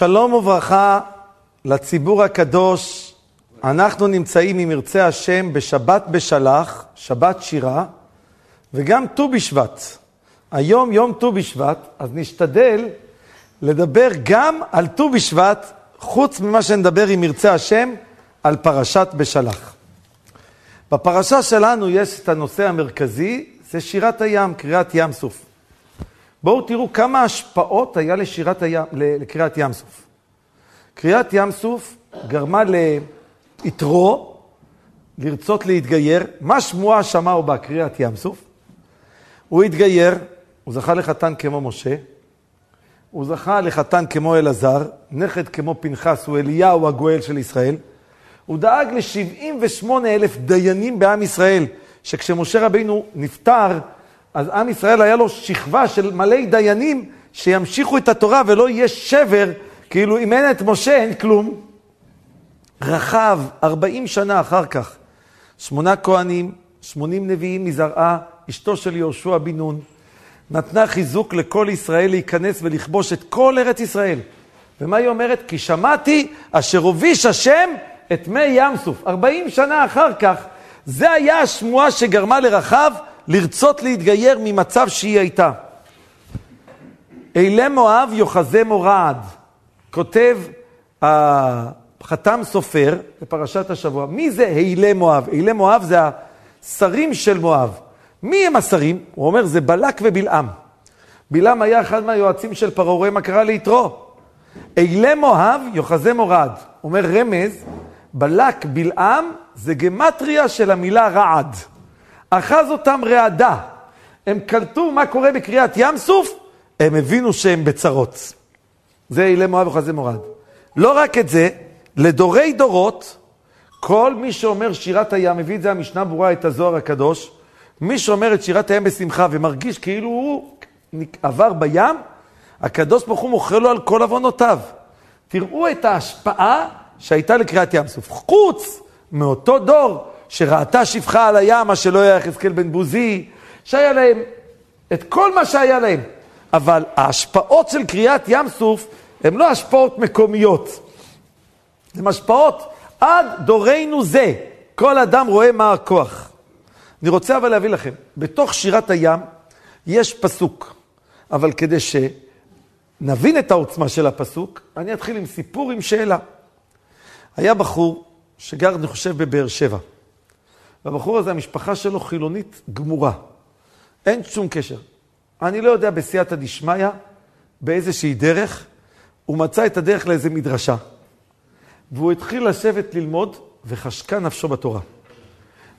שלום וברכה לציבור הקדוש. אנחנו נמצאים, אם ירצה השם, בשבת בשלח, שבת שירה, וגם ט"ו בשבט. היום יום ט"ו בשבט, אז נשתדל לדבר גם על ט"ו בשבט, חוץ ממה שנדבר, אם ירצה השם, על פרשת בשלח. בפרשה שלנו יש את הנושא המרכזי, זה שירת הים, קריאת ים סוף. בואו תראו כמה השפעות היה לשירת הים, לקריאת ים סוף. קריאת ים סוף גרמה ליתרו לרצות להתגייר. מה שמועה שמעו בה קריאת ים סוף? הוא התגייר, הוא זכה לחתן כמו משה, הוא זכה לחתן כמו אלעזר, נכד כמו פנחס, הוא אליהו הגואל של ישראל. הוא דאג ל-78 אלף דיינים בעם ישראל, שכשמשה רבינו נפטר, אז עם ישראל היה לו שכבה של מלא דיינים שימשיכו את התורה ולא יהיה שבר, כאילו אם אין את משה אין כלום. רחב, 40 שנה אחר כך, שמונה כהנים, 80 נביאים מזרעה, אשתו של יהושע בן נון, נתנה חיזוק לכל ישראל להיכנס ולכבוש את כל ארץ ישראל. ומה היא אומרת? כי שמעתי אשר הוביש השם את מי ים סוף. 40 שנה אחר כך, זה היה השמועה שגרמה לרחב לרצות להתגייר ממצב שהיא הייתה. אילי מואב יוחזה מורעד, כותב החתם סופר בפרשת השבוע. מי זה אילי מואב? אילי מואב זה השרים של מואב. מי הם השרים? הוא אומר, זה בלק ובלעם. בלעם היה אחד מהיועצים של פרעה, רואה מה קרה ליתרו. אילי מואב יוחזה מורד. אומר רמז, בלק בלעם זה גמטריה של המילה רעד. אחז אותם רעדה. הם קלטו מה קורה בקריאת ים סוף, הם הבינו שהם בצרות. זה אילי מואב וחזה מורד. לא רק את זה, לדורי דורות, כל מי שאומר שירת הים, מביא את זה המשנה ברורה, את הזוהר הקדוש, מי שאומר את שירת הים בשמחה ומרגיש כאילו הוא עבר בים, הקדוש ברוך הוא מוכר לו על כל עוונותיו. תראו את ההשפעה שהייתה לקריאת ים סוף. חוץ מאותו דור שראתה שפחה על הים, מה שלא היה יחזקאל בן בוזי, שהיה להם את כל מה שהיה להם. אבל ההשפעות של קריאת ים סוף הן לא השפעות מקומיות. הן השפעות עד דורנו זה. כל אדם רואה מה הכוח. אני רוצה אבל להביא לכם, בתוך שירת הים יש פסוק, אבל כדי שנבין את העוצמה של הפסוק, אני אתחיל עם סיפור עם שאלה. היה בחור שגר, אני חושב, בבאר שבע. והבחור הזה, המשפחה שלו חילונית גמורה. אין שום קשר. אני לא יודע בסייעתא דשמיא, באיזושהי דרך, הוא מצא את הדרך לאיזה מדרשה. והוא התחיל לשבת ללמוד, וחשקה נפשו בתורה.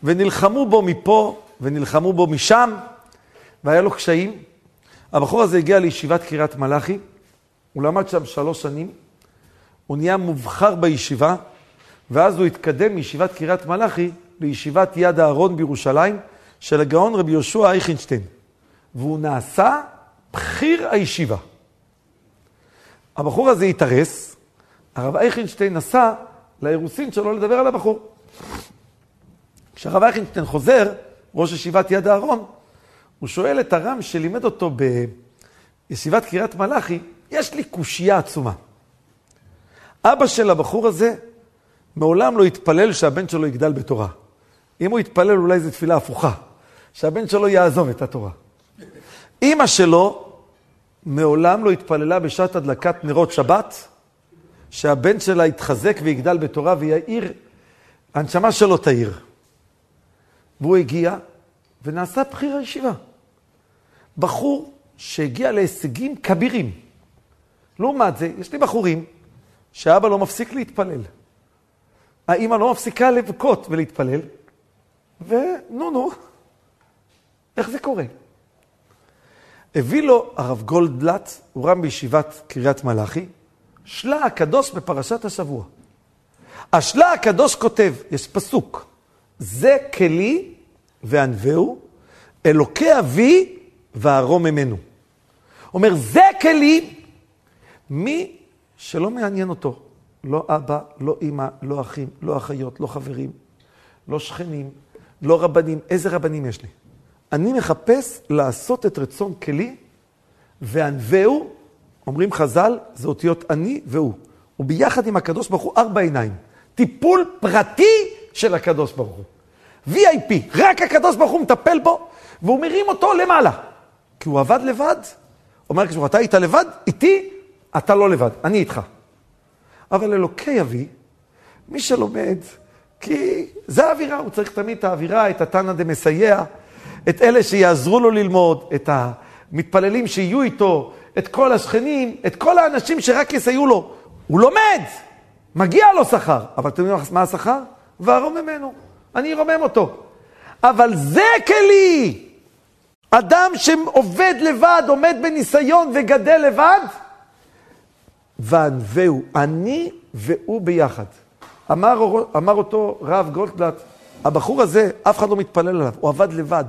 ונלחמו בו מפה, ונלחמו בו משם, והיה לו קשיים. הבחור הזה הגיע לישיבת קריית מלאכי, הוא למד שם שלוש שנים, הוא נהיה מובחר בישיבה, ואז הוא התקדם מישיבת קריית מלאכי לישיבת יד אהרון בירושלים, של הגאון רבי יהושע אייכנשטיין. והוא נעשה בכיר הישיבה. הבחור הזה התארס, הרב אייכנשטיין נסע לאירוסין שלו לדבר על הבחור. כשהרב אייכנשטיין חוזר, ראש ישיבת יד אהרון, הוא שואל את הרם שלימד אותו בישיבת קריית מלאכי, יש לי קושייה עצומה. אבא של הבחור הזה מעולם לא התפלל שהבן שלו יגדל בתורה. אם הוא יתפלל, אולי זו תפילה הפוכה, שהבן שלו יעזוב את התורה. אימא שלו מעולם לא התפללה בשעת הדלקת נרות שבת, שהבן שלה יתחזק ויגדל בתורה ויעיר, הנשמה שלו תאיר. והוא הגיע ונעשה בכיר הישיבה. בחור שהגיע להישגים כבירים. לעומת זה, יש לי בחורים שאבא לא מפסיק להתפלל. האימא לא מפסיקה לבכות ולהתפלל, ונו נו, איך זה קורה? הביא לו הרב גולדבלט, הוא רם בישיבת קריית מלאכי, שלה הקדוש בפרשת השבוע. השלה הקדוש כותב, יש פסוק, זה כלי וענווהו, אלוקי אבי וארום ממנו. אומר, זה כלי, מי שלא מעניין אותו, לא אבא, לא אימא, לא אחים, לא אחיות, לא חברים, לא שכנים, לא רבנים. איזה רבנים יש לי? אני מחפש לעשות את רצון כלי, וענווהו, אומרים חז"ל, זה אותיות אני והוא. וביחד עם הקדוש ברוך הוא ארבע עיניים. טיפול פרטי של הקדוש ברוך הוא. VIP, רק הקדוש ברוך הוא מטפל בו, והוא מרים אותו למעלה. כי הוא עבד לבד. אומר הקדוש אתה היית לבד, איתי, אתה לא לבד, אני איתך. אבל אלוקי אבי, מי שלומד, כי זה האווירה, הוא צריך תמיד את האווירה, את התנא דמסייע, את אלה שיעזרו לו ללמוד, את המתפללים שיהיו איתו, את כל השכנים, את כל האנשים שרק יסייעו לו. הוא לומד, מגיע לו שכר, אבל אתם יודעים מה השכר? וארום ממנו, אני ארומם אותו. אבל זה כלי. אדם שעובד לבד, עומד בניסיון וגדל לבד, וענווהו, אני והוא ביחד. אמר, אמר אותו רב גולדבלט, הבחור הזה, אף אחד לא מתפלל עליו, הוא עבד לבד.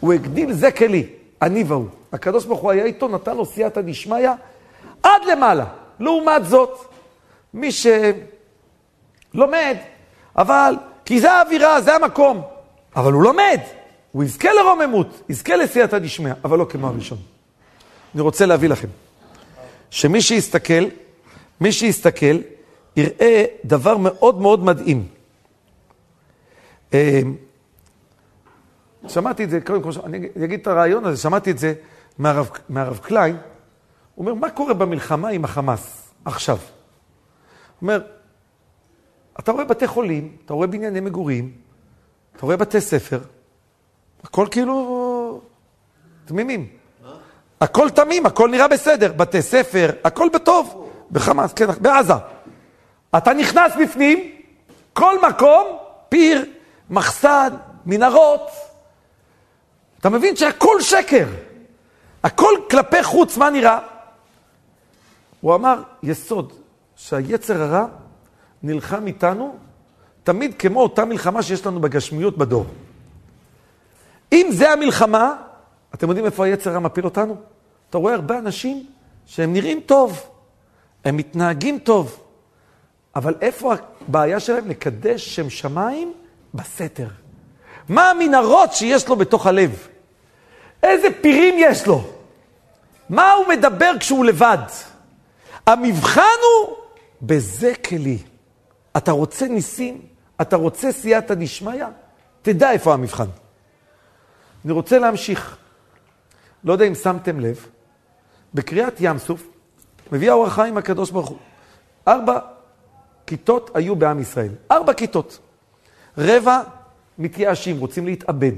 הוא הגדיל זה כלי, אני והוא. הקדוש ברוך הוא היה איתו, נתן לו סייעתא דשמיא עד למעלה. לעומת זאת, מי שלומד, אבל, כי זה האווירה, זה המקום, אבל הוא לומד, הוא יזכה לרוממות, יזכה לסייעתא דשמיא, אבל לא כמו הראשון. אני רוצה להביא לכם, שמי שיסתכל, מי שיסתכל, יראה דבר מאוד מאוד מדהים. אה, שמעתי את זה, קודם כל, אני אגיד את הרעיון הזה, שמעתי את זה מהרב, מהרב קליין, הוא אומר, מה קורה במלחמה עם החמאס עכשיו? הוא אומר, אתה רואה בתי חולים, אתה רואה בנייני מגורים, אתה רואה בתי ספר, הכל כאילו תמימים. הכל תמים, הכל נראה בסדר. בתי ספר, הכל בטוב. בחמאס, כן, בעזה. אתה נכנס בפנים, כל מקום, פיר, מחסן, מנהרות. אתה מבין שהכל שקר. הכל כלפי חוץ, מה נראה? הוא אמר, יסוד, שהיצר הרע נלחם איתנו תמיד כמו אותה מלחמה שיש לנו בגשמיות בדור. אם זה המלחמה, אתם יודעים איפה היצר הרע מפיל אותנו? אתה רואה הרבה אנשים שהם נראים טוב, הם מתנהגים טוב, אבל איפה הבעיה שלהם? לקדש שם שמיים בסתר. מה המנהרות שיש לו בתוך הלב? איזה פירים יש לו? מה הוא מדבר כשהוא לבד? המבחן הוא בזה כלי. אתה רוצה ניסים? אתה רוצה סייעתא דשמיא? תדע איפה המבחן. אני רוצה להמשיך. לא יודע אם שמתם לב, בקריאת ים סוף מביא האור החיים הקדוש ברוך הוא. ארבע כיתות היו בעם ישראל. ארבע כיתות. רבע מתייאשים, רוצים להתאבד.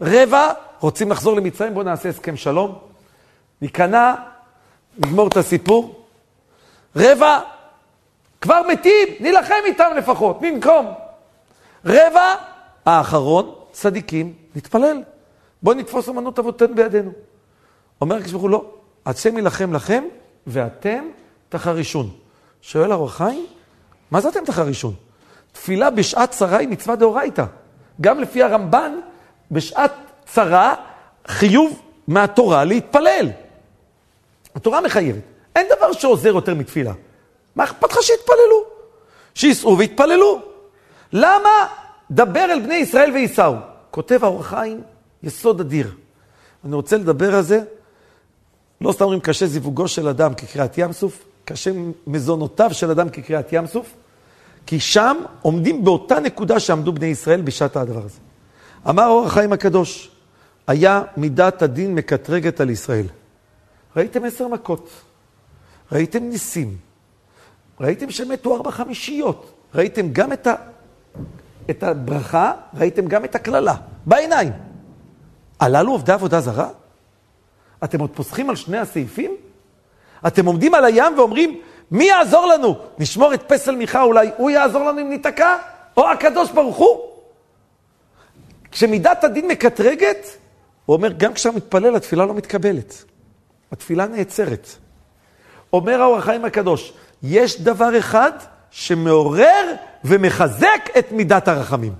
רבע רוצים לחזור למצרים, בואו נעשה הסכם שלום. ניכנע, נגמור את הסיפור. רבע כבר מתים, נילחם איתם לפחות, במקום. רבע האחרון, צדיקים, נתפלל. בואו נתפוס אמנות אבותינו בידינו. אומר הקדוש ברוך הוא, לא, השם יילחם לכם, ואתם תחרישון. שואל הרוח חיים, מה זה אתם תחרישון? תפילה בשעת צרה היא מצווה דאורייתא. גם לפי הרמב"ן, בשעת צרה, חיוב מהתורה להתפלל. התורה מחייבת. אין דבר שעוזר יותר מתפילה. מה אכפת לך שיתפללו? שייסעו ויתפללו. למה דבר אל בני ישראל וייסעו? כותב האור חיים, יסוד אדיר. אני רוצה לדבר על זה, לא סתם אומרים קשה זיווגו של אדם כקריאת ים סוף, קשה מזונותיו של אדם כקריאת ים סוף, כי שם עומדים באותה נקודה שעמדו בני ישראל בשעת הדבר הזה. אמר אור החיים הקדוש, היה מידת הדין מקטרגת על ישראל. ראיתם עשר מכות, ראיתם ניסים, ראיתם שמתו ארבע חמישיות, ראיתם גם את, ה, את הברכה, ראיתם גם את הקללה, בעיניים. הללו עובדי עבודה זרה? אתם עוד פוסחים על שני הסעיפים? אתם עומדים על הים ואומרים, מי יעזור לנו? נשמור את פסל מיכה, אולי הוא יעזור לנו אם ניתקע? או הקדוש ברוך הוא? כשמידת הדין מקטרגת, הוא אומר, גם כשאתה מתפלל, התפילה לא מתקבלת. התפילה נעצרת. אומר האור החיים הקדוש, יש דבר אחד שמעורר ומחזק את מידת הרחמים.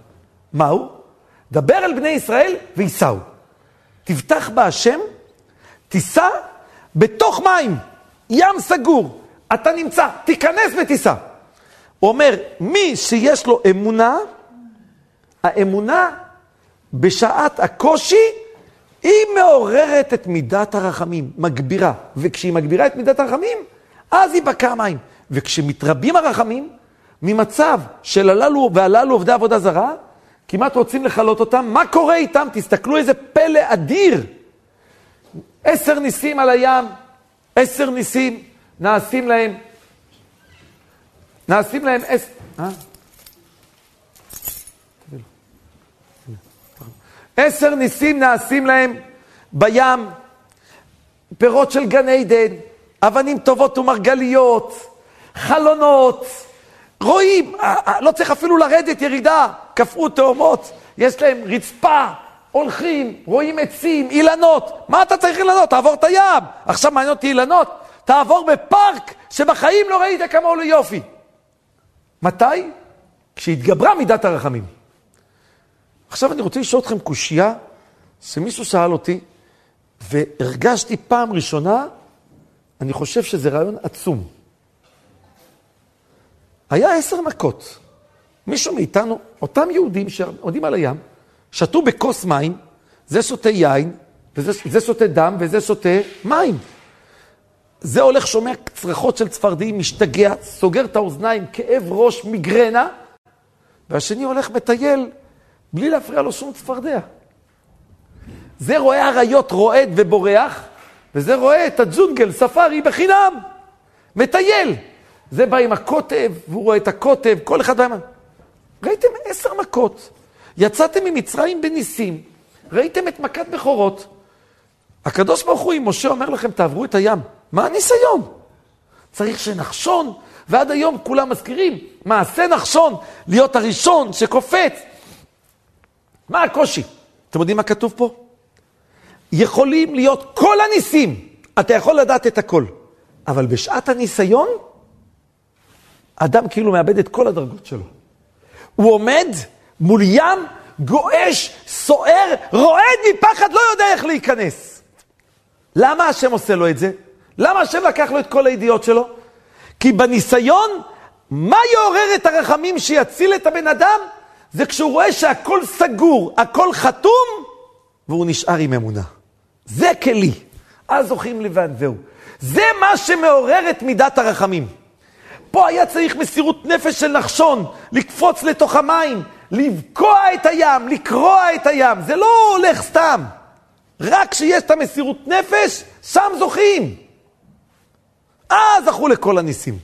מהו? דבר אל בני ישראל וייסעו. תבטח בהשם, תיסע בתוך מים, ים סגור. אתה נמצא, תיכנס ותיסע. הוא אומר, מי שיש לו אמונה, האמונה בשעת הקושי היא מעוררת את מידת הרחמים, מגבירה. וכשהיא מגבירה את מידת הרחמים, אז ייבקע המים. וכשמתרבים הרחמים, ממצב של הללו והללו עובדי עבודה זרה, כמעט רוצים לכלות אותם, מה קורה איתם? תסתכלו איזה פלא אדיר. עשר ניסים על הים, עשר ניסים נעשים להם, נעשים להם עשר... אה? עשר ניסים נעשים להם בים, פירות של גן עדן, אבנים טובות ומרגליות, חלונות, רואים, אה, אה, לא צריך אפילו לרדת ירידה, קפאו תאומות, יש להם רצפה, הולכים, רואים עצים, אילנות. מה אתה צריך אילנות? תעבור את הים. עכשיו מעניין אותי אילנות? תעבור בפארק שבחיים לא ראית כמה עולה יופי. מתי? כשהתגברה מידת הרחמים. עכשיו אני רוצה לשאול אתכם קושייה שמישהו שאל אותי, והרגשתי פעם ראשונה, אני חושב שזה רעיון עצום. היה עשר מכות. מישהו מאיתנו, אותם יהודים שעומדים על הים, שתו בכוס מים, זה שותה יין, וזה שותה דם, וזה שותה מים. זה הולך, שומע צרחות של צפרדעים, משתגע, סוגר את האוזניים, כאב ראש, מיגרנה, והשני הולך מטייל בלי להפריע לו שום צפרדע. זה רואה אריות רועד ובורח, וזה רואה את הג'ונגל, ספארי, בחינם, מטייל. זה בא עם הקוטב, והוא רואה את הקוטב, כל אחד בא עם... ראיתם עשר מכות. יצאתם ממצרים בניסים, ראיתם את מכת בכורות. הקדוש ברוך הוא עם משה אומר לכם, תעברו את הים. מה הניסיון? צריך שנחשון, ועד היום כולם מזכירים, מעשה נחשון, להיות הראשון שקופץ. מה הקושי? אתם יודעים מה כתוב פה? יכולים להיות כל הניסים, אתה יכול לדעת את הכל, אבל בשעת הניסיון, אדם כאילו מאבד את כל הדרגות שלו. הוא עומד מול ים גועש, סוער, רועד מפחד, לא יודע איך להיכנס. למה השם עושה לו את זה? למה השם לקח לו את כל הידיעות שלו? כי בניסיון, מה יעורר את הרחמים שיציל את הבן אדם? זה כשהוא רואה שהכל סגור, הכל חתום, והוא נשאר עם אמונה. זה כלי. אז זוכים לבד, זהו. זה מה שמעורר את מידת הרחמים. פה היה צריך מסירות נפש של נחשון, לקפוץ לתוך המים, לבקוע את הים, לקרוע את הים. זה לא הולך סתם. רק כשיש את המסירות נפש, שם זוכים. אז זכו לכל הניסים.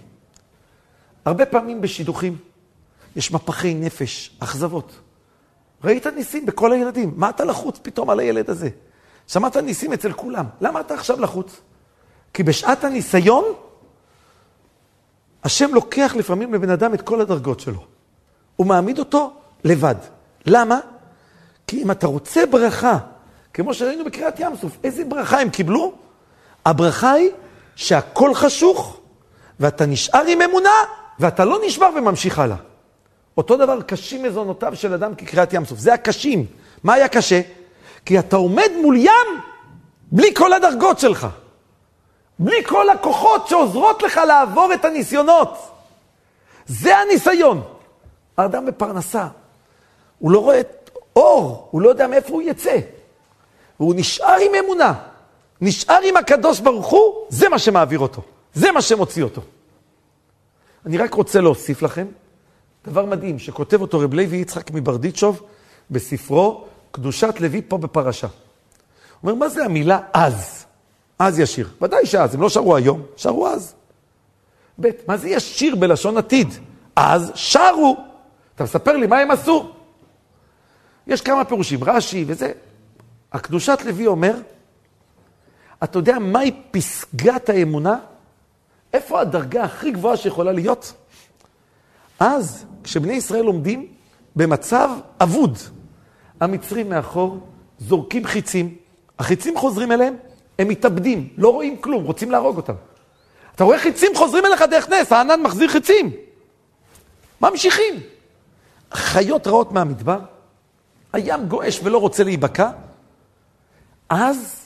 הרבה פעמים בשידוכים יש מפחי נפש, אכזבות. ראית ניסים בכל הילדים, מה אתה לחוץ פתאום על הילד הזה? שמעת ניסים אצל כולם, למה אתה עכשיו לחוץ? כי בשעת הניסיון, השם לוקח לפעמים לבן אדם את כל הדרגות שלו. הוא מעמיד אותו לבד. למה? כי אם אתה רוצה ברכה, כמו שראינו בקריאת ים סוף, איזה ברכה הם קיבלו? הברכה היא שהכל חשוך, ואתה נשאר עם אמונה, ואתה לא נשבר וממשיך הלאה. אותו דבר קשים מזונותיו של אדם כקריאת ים סוף. זה הקשים. מה היה קשה? כי אתה עומד מול ים בלי כל הדרגות שלך. בלי כל הכוחות שעוזרות לך לעבור את הניסיונות. זה הניסיון. האדם בפרנסה, הוא לא רואה אור, הוא לא יודע מאיפה הוא יצא. והוא נשאר עם אמונה, נשאר עם הקדוש ברוך הוא, זה מה שמעביר אותו. זה מה שמוציא אותו. אני רק רוצה להוסיף לכם דבר מדהים, שכותב אותו רב לוי יצחק מברדיצ'וב בספרו קדושת לוי פה בפרשה. הוא אומר, מה זה המילה אז? אז ישיר. ודאי שאז, הם לא שרו היום, שרו אז. ב', מה זה ישיר בלשון עתיד? אז שרו. אתה מספר לי מה הם עשו? יש כמה פירושים, רש"י וזה. הקדושת לוי אומר, אתה יודע מהי פסגת האמונה? איפה הדרגה הכי גבוהה שיכולה להיות? אז, כשבני ישראל עומדים במצב אבוד, המצרים מאחור זורקים חיצים, החיצים חוזרים אליהם, הם מתאבדים, לא רואים כלום, רוצים להרוג אותם. אתה רואה חיצים חוזרים אליך דרך נס, הענן מחזיר חיצים. ממשיכים. חיות רעות מהמדבר, הים גועש ולא רוצה להיבקע, אז,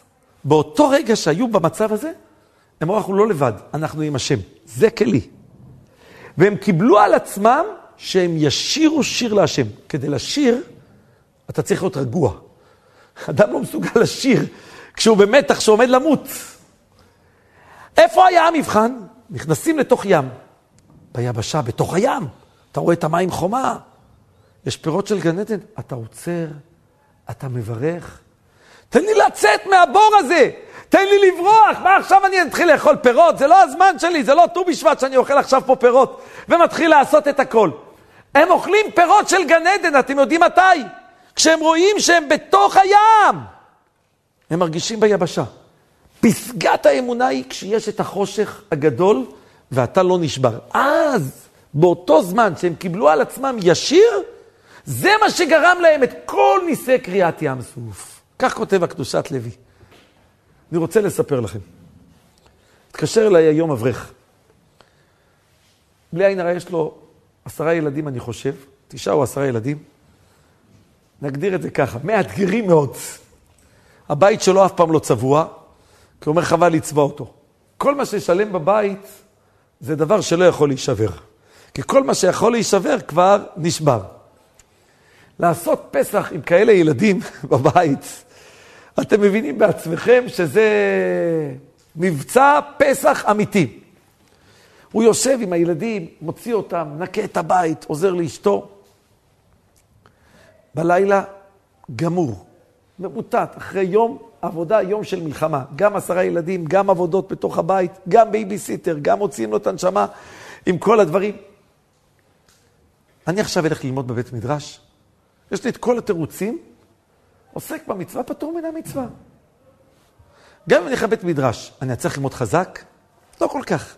באותו רגע שהיו במצב הזה, הם אמרו, אנחנו לא לבד, אנחנו עם השם. זה כלי. והם קיבלו על עצמם שהם ישירו שיר להשם. כדי לשיר, אתה צריך להיות רגוע. אדם לא מסוגל לשיר כשהוא במתח שעומד למות. איפה היה המבחן? נכנסים לתוך ים. ביבשה, בתוך הים. אתה רואה את המים חומה. יש פירות של גן עדן. אתה עוצר, אתה מברך. תן לי לצאת מהבור הזה, תן לי לברוח. מה עכשיו אני אתחיל לאכול פירות? זה לא הזמן שלי, זה לא ט"ו בשבט שאני אוכל עכשיו פה פירות ומתחיל לעשות את הכל. הם אוכלים פירות של גן עדן, אתם יודעים מתי? כשהם רואים שהם בתוך הים. הם מרגישים ביבשה. פסגת האמונה היא כשיש את החושך הגדול ואתה לא נשבר. אז, באותו זמן שהם קיבלו על עצמם ישיר, זה מה שגרם להם את כל ניסי קריאת ים סוף. כך כותב הקדושת לוי. אני רוצה לספר לכם. התקשר אליי היום אברך. בלי עין הרע יש לו עשרה ילדים, אני חושב, תשעה או עשרה ילדים. נגדיר את זה ככה, מאתגרים מאוד. הבית שלו אף פעם לא צבוע, כי הוא אומר חבל לצבוע אותו. כל מה שישלם בבית זה דבר שלא יכול להישבר. כי כל מה שיכול להישבר כבר נשבר. לעשות פסח עם כאלה ילדים בבית, אתם מבינים בעצמכם שזה מבצע פסח אמיתי. הוא יושב עם הילדים, מוציא אותם, נקה את הבית, עוזר לאשתו. בלילה גמור, ממוטט, אחרי יום עבודה, יום של מלחמה. גם עשרה ילדים, גם עבודות בתוך הבית, גם בייביסיטר, גם מוציאים לו את הנשמה עם כל הדברים. אני עכשיו אלך ללמוד בבית מדרש, יש לי את כל התירוצים, עוסק במצווה, פטור מן המצווה. גם אם אני לבית מדרש, אני אצליח ללמוד חזק? לא כל כך.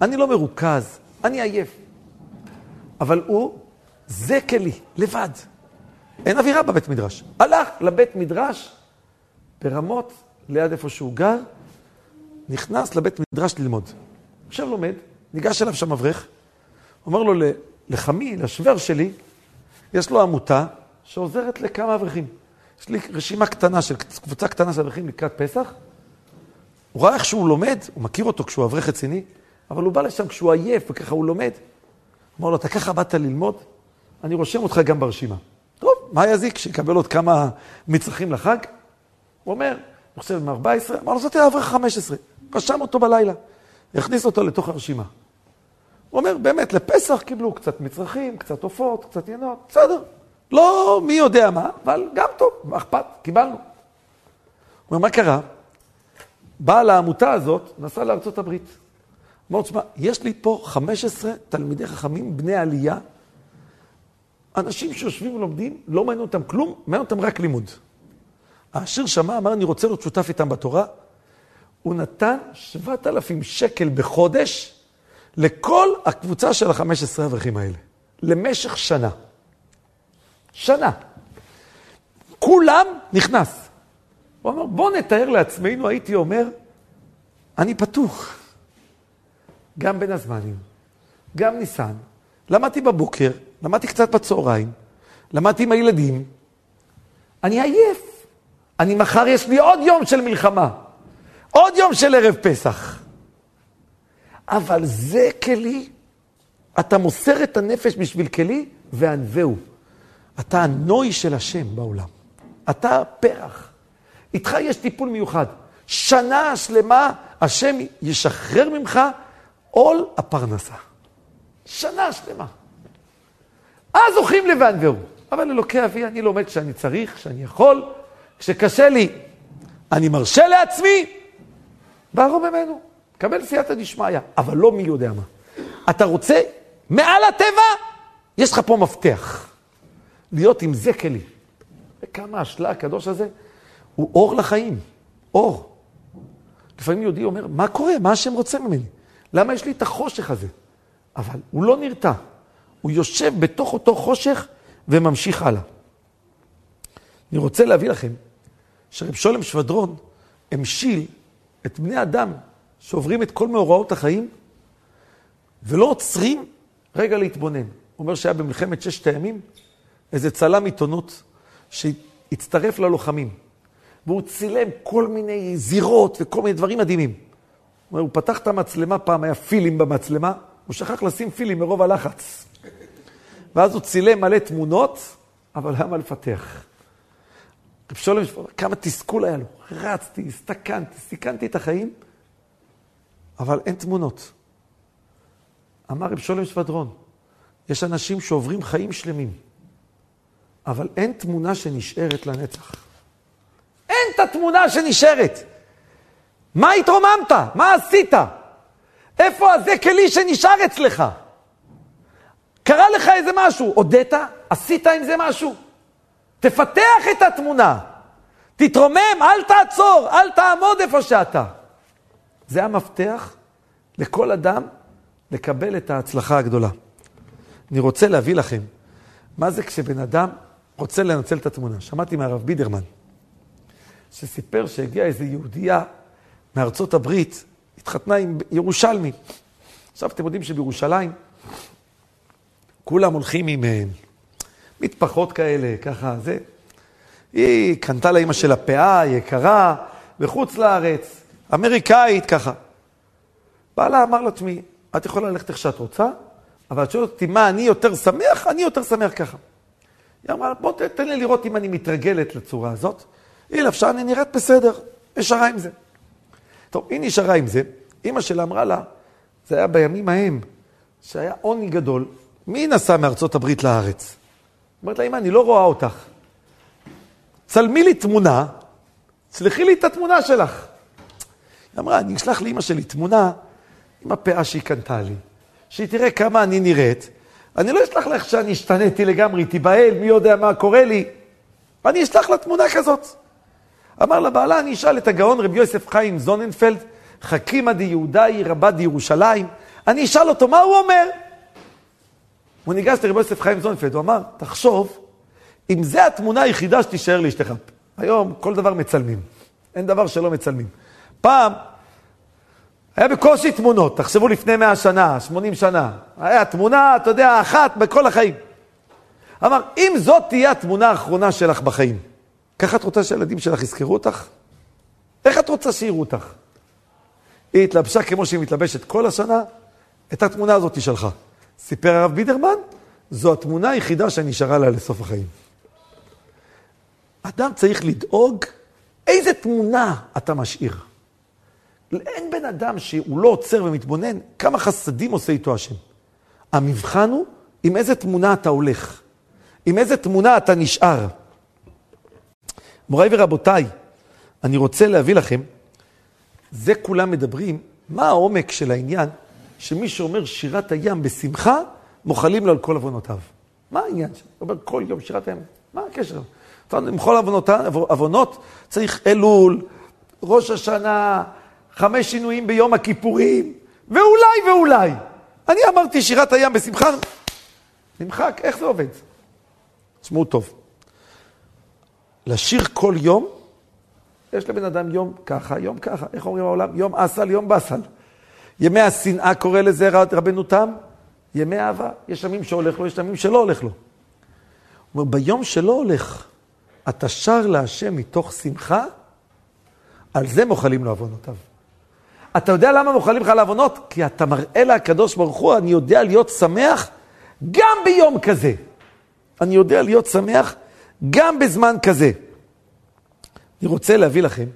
אני לא מרוכז, אני עייף. אבל הוא, זה כלי, לבד. אין אווירה בבית מדרש. הלך לבית מדרש ברמות, ליד איפה שהוא גר, נכנס לבית מדרש ללמוד. עכשיו לומד, ניגש אליו שם אברך, אומר לו, לחמי, לשוור שלי, יש לו עמותה שעוזרת לכמה אברכים. יש לי רשימה קטנה של קבוצה קטנה של אברכים לקראת פסח. הוא ראה איך שהוא לומד, הוא מכיר אותו כשהוא אברך רציני, אבל הוא בא לשם כשהוא עייף וככה הוא לומד. אמר לו, אתה ככה באת ללמוד? אני רושם אותך גם ברשימה. טוב, מה יזיק? שיקבל עוד כמה מצרכים לחג? הוא אומר, אני חושב עם 14, אמר לו, זאת אברך 15. רשם אותו בלילה, הכניס אותו לתוך הרשימה. הוא אומר, באמת, לפסח קיבלו קצת מצרכים, קצת עופות, קצת ינות, בסדר. לא מי יודע מה, אבל גם טוב, מה אכפת? קיבלנו. הוא אומר, מה קרה? בעל העמותה הזאת נסע לארצות הברית. אמר, תשמע, יש לי פה 15 תלמידי חכמים, בני עלייה, אנשים שיושבים ולומדים, לא מעניין אותם כלום, מעניין אותם רק לימוד. העשיר שמע, אמר, אני רוצה להיות שותף איתם בתורה. הוא נתן 7,000 שקל בחודש לכל הקבוצה של ה-15 אברכים האלה, למשך שנה. שנה. כולם נכנס. הוא אמר, בוא נתאר לעצמנו, הייתי אומר, אני פתוח. גם בין הזמנים, גם ניסן. למדתי בבוקר, למדתי קצת בצהריים, למדתי עם הילדים. אני עייף. אני מחר יש לי עוד יום של מלחמה. עוד יום של ערב פסח. אבל זה כלי, אתה מוסר את הנפש בשביל כלי, וענווהו. אתה הנוי של השם בעולם. אתה פרח. איתך יש טיפול מיוחד. שנה שלמה השם ישחרר ממך עול הפרנסה. שנה שלמה. אז זוכים לבענווהו. אבל אלוקי אבי, אני לומד שאני צריך, שאני יכול. כשקשה לי, אני מרשה לעצמי, בערו ממנו. קבל סייעתא דשמיא, אבל לא מי יודע מה. אתה רוצה, מעל הטבע, יש לך פה מפתח. להיות עם זה כלי. וכמה השלה הקדוש הזה הוא אור לחיים, אור. לפעמים יהודי אומר, מה קורה? מה השם רוצה ממני? למה יש לי את החושך הזה? אבל הוא לא נרתע, הוא יושב בתוך אותו חושך וממשיך הלאה. אני רוצה להביא לכם שרב שולם שבדרון המשיל את בני אדם שעוברים את כל מאורעות החיים ולא עוצרים רגע להתבונן. הוא אומר שהיה במלחמת ששת הימים, איזה צלם עיתונות שהצטרף ללוחמים, והוא צילם כל מיני זירות וכל מיני דברים מדהימים. הוא, פתח את המצלמה, פעם היה פילים במצלמה, הוא שכח לשים פילים מרוב הלחץ. ואז הוא צילם מלא תמונות, אבל היה מה לפתח. רב שולם, כמה תסכול היה לו. רצתי, הסתכנתי, סיכנתי את החיים, אבל אין תמונות. אמר רב שולם שבדרון, יש אנשים שעוברים חיים שלמים, אבל אין תמונה שנשארת לנצח. אין את התמונה שנשארת. מה התרוממת? מה עשית? איפה הזה כלי שנשאר אצלך? קרה לך איזה משהו, הודית? עשית עם זה משהו? תפתח את התמונה. תתרומם, אל תעצור, אל תעמוד איפה שאתה. זה המפתח לכל אדם לקבל את ההצלחה הגדולה. אני רוצה להביא לכם מה זה כשבן אדם רוצה לנצל את התמונה. שמעתי מהרב בידרמן, שסיפר שהגיעה איזו יהודייה מארצות הברית, התחתנה עם ירושלמי. עכשיו, אתם יודעים שבירושלים כולם הולכים עם אה, מטפחות כאלה, ככה, זה. היא קנתה לאימא שלה פאה יקרה, בחוץ לארץ, אמריקאית, ככה. בעלה אמר לה, תשמעי, את יכולה ללכת איך שאת רוצה, אבל את שואלת אותי מה אני יותר שמח, אני יותר שמח ככה. היא אמרה, בוא תן לי לראות אם אני מתרגלת לצורה הזאת. היא לבשה, אני נראית בסדר, נשארה עם זה. טוב, היא נשארה עם זה, אימא שלה אמרה לה, זה היה בימים ההם, שהיה עוני גדול, מי נסע מארצות הברית לארץ? אומרת לה, אמא, אני לא רואה אותך. צלמי לי תמונה, סלחי לי את התמונה שלך. היא אמרה, אני אשלח לאמא שלי תמונה עם הפאה שהיא קנתה לי, שהיא תראה כמה אני נראית. אני לא אשלח לך שאני השתניתי לגמרי, תיבהל, מי יודע מה קורה לי. אני אשלח לה תמונה כזאת. אמר לבעלה, אני אשאל את הגאון רבי יוסף חיים זוננפלד, חכימא דיהודאי רבה דירושלים, אני אשאל אותו מה הוא אומר. הוא ניגש לרבי יוסף חיים זוננפלד, הוא אמר, תחשוב, אם זה התמונה היחידה שתישאר לאשתך. היום כל דבר מצלמים, אין דבר שלא מצלמים. פעם היה בקושי תמונות, תחשבו לפני 100 שנה, 80 שנה. היה תמונה, אתה יודע, אחת בכל החיים. אמר, אם זאת תהיה התמונה האחרונה שלך בחיים, ככה את רוצה שהילדים שלך יזכרו אותך? איך את רוצה שיראו אותך? היא התלבשה כמו שהיא מתלבשת כל השנה, את התמונה הזאת היא שלחה. סיפר הרב בידרמן, זו התמונה היחידה שנשארה לה לסוף החיים. אדם צריך לדאוג איזה תמונה אתה משאיר. אין בן אדם שהוא לא עוצר ומתבונן כמה חסדים עושה איתו השם. המבחן הוא עם איזה תמונה אתה הולך, עם איזה תמונה אתה נשאר. מוריי ורבותיי, אני רוצה להביא לכם, זה כולם מדברים, מה העומק של העניין שמי שאומר שירת הים בשמחה, מוחלים לו על כל עוונותיו. מה העניין? הוא אומר כל יום שירת הים, מה הקשר? למחול עוונות צריך אלול, ראש השנה, חמש שינויים ביום הכיפורים, ואולי ואולי. אני אמרתי שירת הים בשמחה, נמחק, איך זה עובד? תשמעו טוב. לשיר כל יום, יש לבן אדם יום ככה, יום ככה, איך אומרים העולם? יום אסל, יום באסל. ימי השנאה קורא לזה רבנו תם, ימי אהבה. יש ימים שהולך לו, יש ימים שלא הולך לו. הוא אומר, ביום שלא הולך, אתה שר להשם מתוך שמחה, על זה מוחלים לו עוונותיו. אתה יודע למה מוחלים לך על עוונות? כי אתה מראה לקדוש ברוך הוא, אני יודע להיות שמח גם ביום כזה. אני יודע להיות שמח גם בזמן כזה. אני רוצה להביא לכם,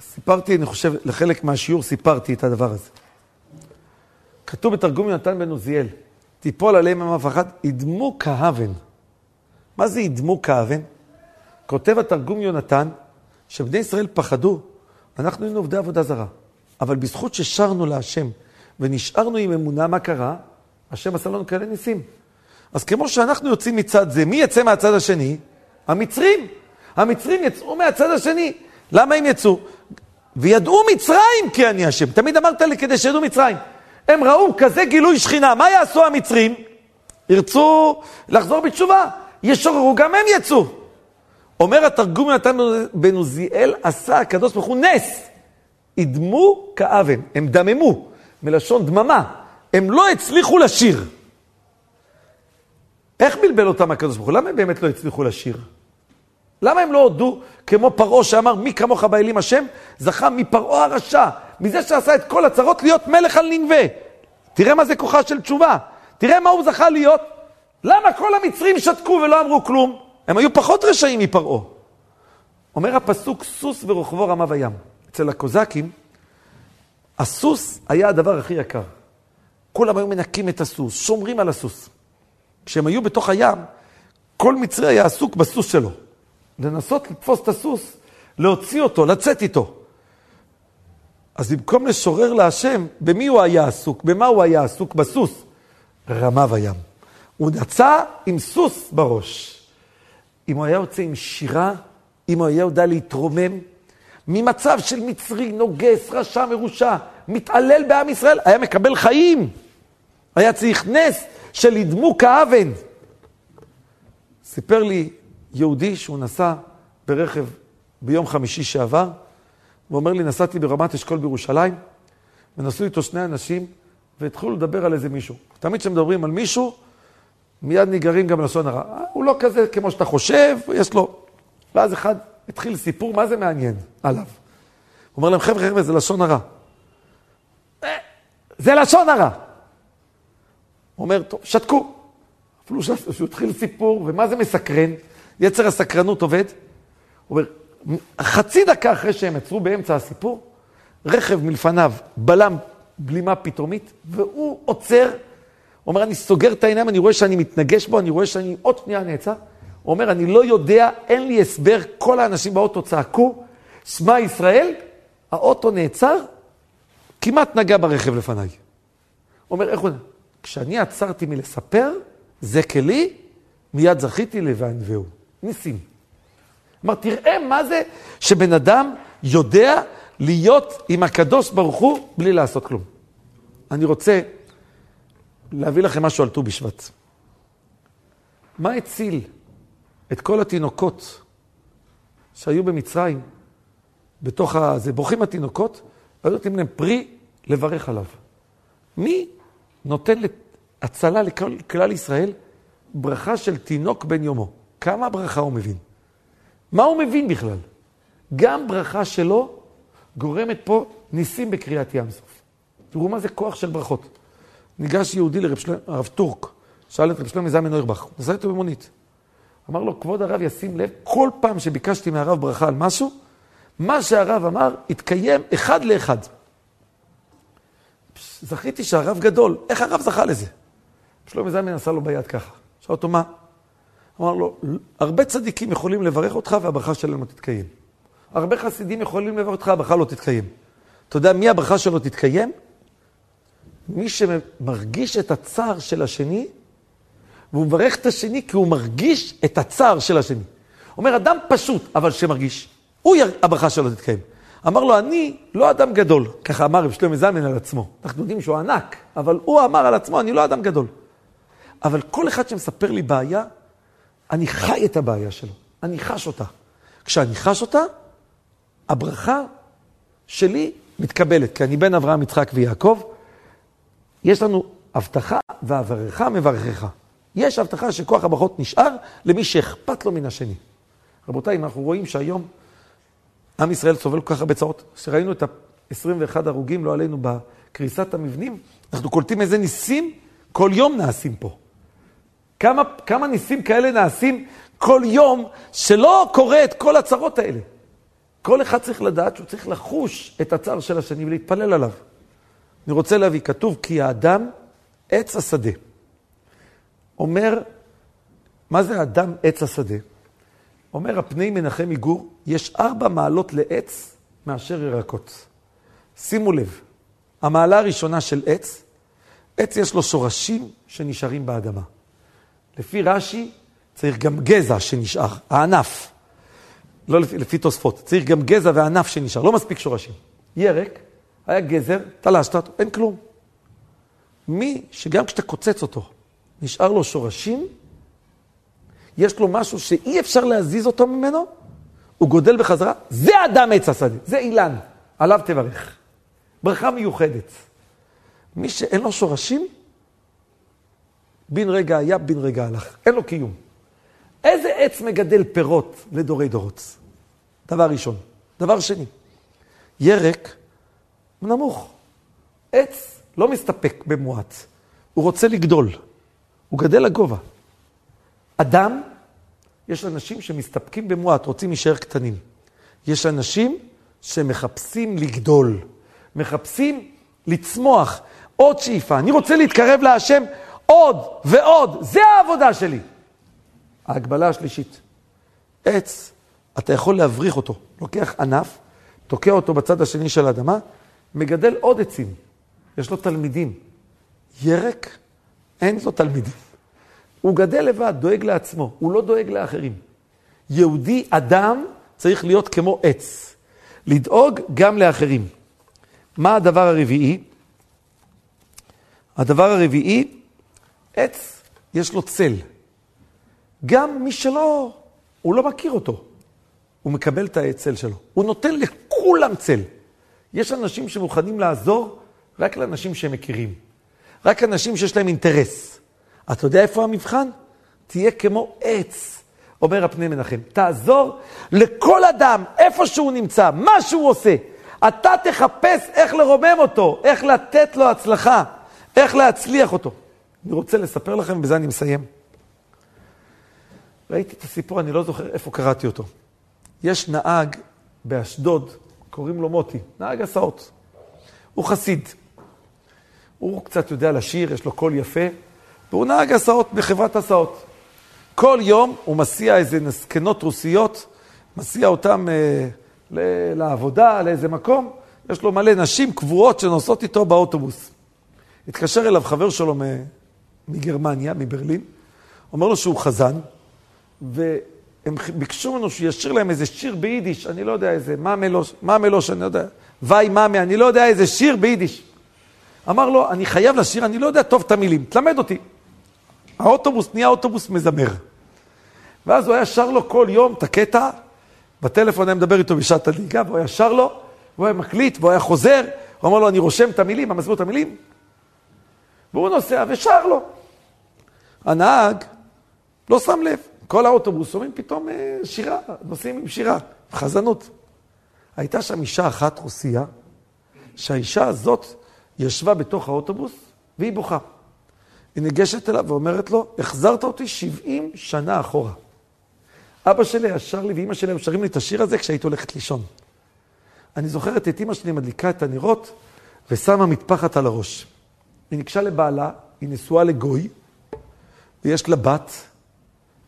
סיפרתי, אני חושב, לחלק מהשיעור סיפרתי את הדבר הזה. כתוב בתרגום יונתן בן עוזיאל, תיפול עליהם עם אף אחד, ידמו כאבן. מה זה ידמו כאבן? כותב התרגום יונתן, שבני ישראל פחדו, אנחנו היינו עובדי עבודה זרה, אבל בזכות ששרנו להשם ונשארנו עם אמונה, מה קרה? השם עשה לנו כאלה ניסים. אז כמו שאנחנו יוצאים מצד זה, מי יצא מהצד השני? המצרים. המצרים יצאו מהצד השני. למה הם יצאו? וידעו מצרים כי אני השם. תמיד אמרת לי כדי שידעו מצרים. הם ראו כזה גילוי שכינה, מה יעשו המצרים? ירצו לחזור בתשובה, ישוררו, גם הם יצאו. אומר התרגום נתן בן עוזיאל, עשה הקדוש ברוך הוא נס. ידמו כאבן, הם דממו, מלשון דממה. הם לא הצליחו לשיר. איך בלבל אותם הקדוש ברוך הוא? למה הם באמת לא הצליחו לשיר? למה הם לא הודו כמו פרעה שאמר מי כמוך באלים השם? זכה מפרעה הרשע, מזה שעשה את כל הצרות להיות מלך על ננבה. תראה מה זה כוחה של תשובה. תראה מה הוא זכה להיות. למה כל המצרים שתקו ולא אמרו כלום? הם היו פחות רשעים מפרעה. אומר הפסוק, סוס ורוכבו רמה וים. אצל הקוזקים, הסוס היה הדבר הכי יקר. כולם היו מנקים את הסוס, שומרים על הסוס. כשהם היו בתוך הים, כל מצרי היה עסוק בסוס שלו. לנסות לתפוס את הסוס, להוציא אותו, לצאת איתו. אז במקום לשורר להשם, במי הוא היה עסוק? במה הוא היה עסוק? בסוס. רמה וים. הוא נצא עם סוס בראש. אם הוא היה יוצא עם שירה, אם הוא היה יודע להתרומם, ממצב של מצרי, נוגס, רשע, מרושע, מתעלל בעם ישראל, היה מקבל חיים. היה צריך נס של ידמוק האבן. סיפר לי יהודי שהוא נסע ברכב ביום חמישי שעבר, הוא אומר לי, נסעתי ברמת אשכול בירושלים, ונסעו איתו שני אנשים, והתחילו לדבר על איזה מישהו. תמיד כשמדברים על מישהו, מיד ניגרים גם ללשון הרע. הוא לא כזה כמו שאתה חושב, יש לו... ואז אחד התחיל סיפור, מה זה מעניין עליו? הוא אומר להם, חבר'ה, חבר'ה, זה לשון הרע. אה, זה לשון הרע. הוא אומר, טוב, שתקו. אפילו שהוא התחיל סיפור, ומה זה מסקרן? יצר הסקרנות עובד. הוא אומר, חצי דקה אחרי שהם עצרו באמצע הסיפור, רכב מלפניו בלם בלימה פתאומית, והוא עוצר, הוא אומר, אני סוגר את העיניים, אני רואה שאני מתנגש בו, אני רואה שאני עוד שנייה נעצר. הוא אומר, אני לא יודע, אין לי הסבר, כל האנשים באוטו צעקו, שמע ישראל, האוטו נעצר, כמעט נגע ברכב לפניי. הוא אומר, איך הוא... כשאני עצרתי מלספר, זה כלי, מיד זכיתי ל"ואנבהו". ניסים. כלומר, תראה מה זה שבן אדם יודע להיות עם הקדוש ברוך הוא בלי לעשות כלום. אני רוצה להביא לכם משהו על ט"ו בשבט. מה הציל את כל התינוקות שהיו במצרים, בתוך ה... זה בורחים התינוקות, היו נותנים להם פרי לברך עליו. מי נותן הצלה לכלל ישראל? ברכה של תינוק בן יומו. כמה ברכה הוא מבין? מה הוא מבין בכלל? גם ברכה שלו גורמת פה ניסים בקריאת ים סוף. תראו מה זה כוח של ברכות. ניגש יהודי לרב שלם, הרב טורק, שאל את רב שלמה זלמן נוירבך, הוא נסע איתו במונית. אמר לו, כבוד הרב ישים לב, כל פעם שביקשתי מהרב ברכה על משהו, מה שהרב אמר התקיים אחד לאחד. זכיתי שהרב גדול, איך הרב זכה לזה? שלמה זלמן עשה לו ביד ככה. שאל אותו, מה? אמר לו, הרבה צדיקים יכולים לברך אותך והברכה שלהם לא תתקיים. הרבה חסידים יכולים לברך אותך, הברכה לא תתקיים. אתה יודע מי הברכה שלו תתקיים? מי שמרגיש את הצער של השני, והוא מברך את השני כי הוא מרגיש את הצער של השני. אומר, אדם פשוט, אבל שמרגיש, הוא, יר... הברכה שלו תתקיים. אמר לו, אני לא אדם גדול. ככה אמר רב שלמה זלמן על עצמו. אנחנו יודעים שהוא ענק, אבל הוא אמר על עצמו, אני לא אדם גדול. אבל כל אחד שמספר לי בעיה, אני חי את הבעיה שלו, אני חש אותה. כשאני חש אותה, הברכה שלי מתקבלת, כי אני בן אברהם, יצחק ויעקב. יש לנו הבטחה, ואברך מברכך. יש הבטחה שכוח הברכות נשאר למי שאכפת לו מן השני. רבותיי, אנחנו רואים שהיום עם ישראל סובל כל כך הרבה צרות, שראינו את ה-21 הרוגים, לא עלינו, בקריסת המבנים, אנחנו קולטים איזה ניסים כל יום נעשים פה. כמה, כמה ניסים כאלה נעשים כל יום, שלא קורה את כל הצרות האלה. כל אחד צריך לדעת שהוא צריך לחוש את הצער של השני ולהתפלל עליו. אני רוצה להביא, כתוב כי האדם עץ השדה. אומר, מה זה אדם עץ השדה? אומר הפני מנחם מגור, יש ארבע מעלות לעץ מאשר ירקות. שימו לב, המעלה הראשונה של עץ, עץ יש לו שורשים שנשארים באדמה. לפי רש"י צריך גם גזע שנשאר, הענף. לא לפי, לפי תוספות, צריך גם גזע וענף שנשאר, לא מספיק שורשים. ירק, היה גזר, תלשת אותו, אין כלום. מי שגם כשאתה קוצץ אותו, נשאר לו שורשים, יש לו משהו שאי אפשר להזיז אותו ממנו, הוא גודל בחזרה, זה אדם עץ השדה, זה אילן, עליו תברך. ברכה מיוחדת. מי שאין לו שורשים, בן רגע היה, בן רגע הלך. אין לו קיום. איזה עץ מגדל פירות לדורי דורות? דבר ראשון. דבר שני, ירק נמוך. עץ לא מסתפק במועט, הוא רוצה לגדול. הוא גדל לגובה. אדם, יש אנשים שמסתפקים במועט, רוצים להישאר קטנים. יש אנשים שמחפשים לגדול, מחפשים לצמוח, עוד שאיפה. אני רוצה להתקרב להשם עוד ועוד, זה העבודה שלי. ההגבלה השלישית, עץ, אתה יכול להבריך אותו. לוקח ענף, תוקע אותו בצד השני של האדמה, מגדל עוד עצים. יש לו תלמידים. ירק, אין לו תלמידים. הוא גדל לבד, דואג לעצמו, הוא לא דואג לאחרים. יהודי, אדם, צריך להיות כמו עץ. לדאוג גם לאחרים. מה הדבר הרביעי? הדבר הרביעי, עץ, יש לו צל. גם מי שלא, הוא לא מכיר אותו, הוא מקבל את הצל שלו. הוא נותן לכולם צל. יש אנשים שמוכנים לעזור רק לאנשים שהם מכירים. רק אנשים שיש להם אינטרס. אתה יודע איפה המבחן? תהיה כמו עץ, אומר הפני מנחם. תעזור לכל אדם, איפה שהוא נמצא, מה שהוא עושה. אתה תחפש איך לרומם אותו, איך לתת לו הצלחה, איך להצליח אותו. אני רוצה לספר לכם, ובזה אני מסיים. ראיתי את הסיפור, אני לא זוכר איפה קראתי אותו. יש נהג באשדוד, קוראים לו מוטי, נהג הסעות. הוא חסיד. הוא קצת יודע לשיר, יש לו קול יפה, והוא נהג הסעות בחברת הסעות. כל יום הוא מסיע איזה זקנות רוסיות, מסיע אותן אה, לעבודה, לאיזה מקום, יש לו מלא נשים קבועות שנוסעות איתו באוטובוס. התקשר אליו חבר שלו מגרמניה, מברלין, אומר לו שהוא חזן, והם ביקשו ממנו שישיר להם איזה שיר ביידיש, אני לא יודע איזה, מה מלוש, מה מלוש, אני לא יודע, וי מאמי, אני לא יודע איזה שיר ביידיש. אמר לו, אני חייב לשיר, אני לא יודע טוב את המילים, תלמד אותי. האוטובוס נהיה אוטובוס מזמר. ואז הוא היה שר לו כל יום את הקטע, בטלפון היה מדבר איתו בשעת הליגה, והוא היה שר לו, והוא היה מקליט, והוא היה חוזר, הוא אמר לו, אני רושם את המילים, מה מסביר את המילים? והוא נוסע ושר לו. הנהג לא שם לב, כל האוטובוס שומעים פתאום אה, שירה, נוסעים עם שירה, חזנות. הייתה שם אישה אחת, רוסייה, שהאישה הזאת ישבה בתוך האוטובוס והיא בוכה. היא ניגשת אליו ואומרת לו, החזרת אותי 70 שנה אחורה. אבא שלי שר לי ואימא שלי היו שרים לי את השיר הזה כשהיית הולכת לישון. אני זוכרת את אימא שלי מדליקה את הנרות ושמה מטפחת על הראש. היא ניגשה לבעלה, היא נשואה לגוי, ויש לה בת,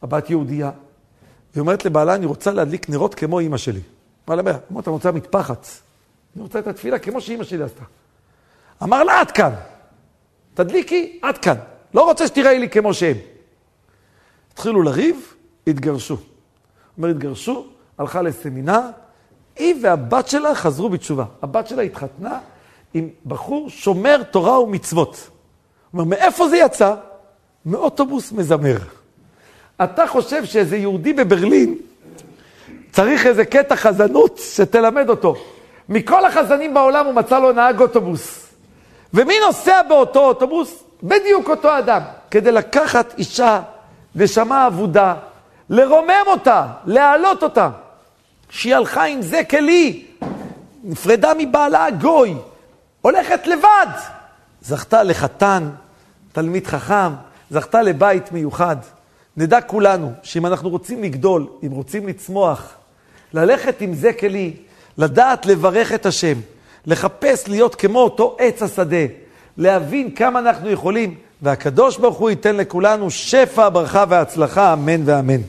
הבת יהודייה. היא אומרת לבעלה, אני רוצה להדליק נרות כמו אימא שלי. אמר לה, אמרת, אתה רוצה מטפחת. אני רוצה את התפילה כמו שאימא שלי עשתה. אמר לה, עד כאן. תדליקי, עד כאן. לא רוצה שתראי לי כמו שהם. התחילו לריב, התגרשו. אומר, התגרשו, הלכה לסמינר, היא והבת שלה חזרו בתשובה. הבת שלה התחתנה עם בחור שומר תורה ומצוות. הוא אומר, מאיפה זה יצא? מאוטובוס מזמר. אתה חושב שאיזה יהודי בברלין צריך איזה קטע חזנות שתלמד אותו. מכל החזנים בעולם הוא מצא לו נהג אוטובוס. ומי נוסע באותו אוטובוס? בדיוק אותו אדם. כדי לקחת אישה, נשמה אבודה, לרומם אותה, להעלות אותה. שהיא הלכה עם זה כלי, נפרדה מבעלה הגוי, הולכת לבד. זכתה לחתן, תלמיד חכם, זכתה לבית מיוחד. נדע כולנו שאם אנחנו רוצים לגדול, אם רוצים לצמוח, ללכת עם זה כלי, לדעת לברך את השם, לחפש להיות כמו אותו עץ השדה, להבין כמה אנחנו יכולים, והקדוש ברוך הוא ייתן לכולנו שפע, ברכה והצלחה, אמן ואמן.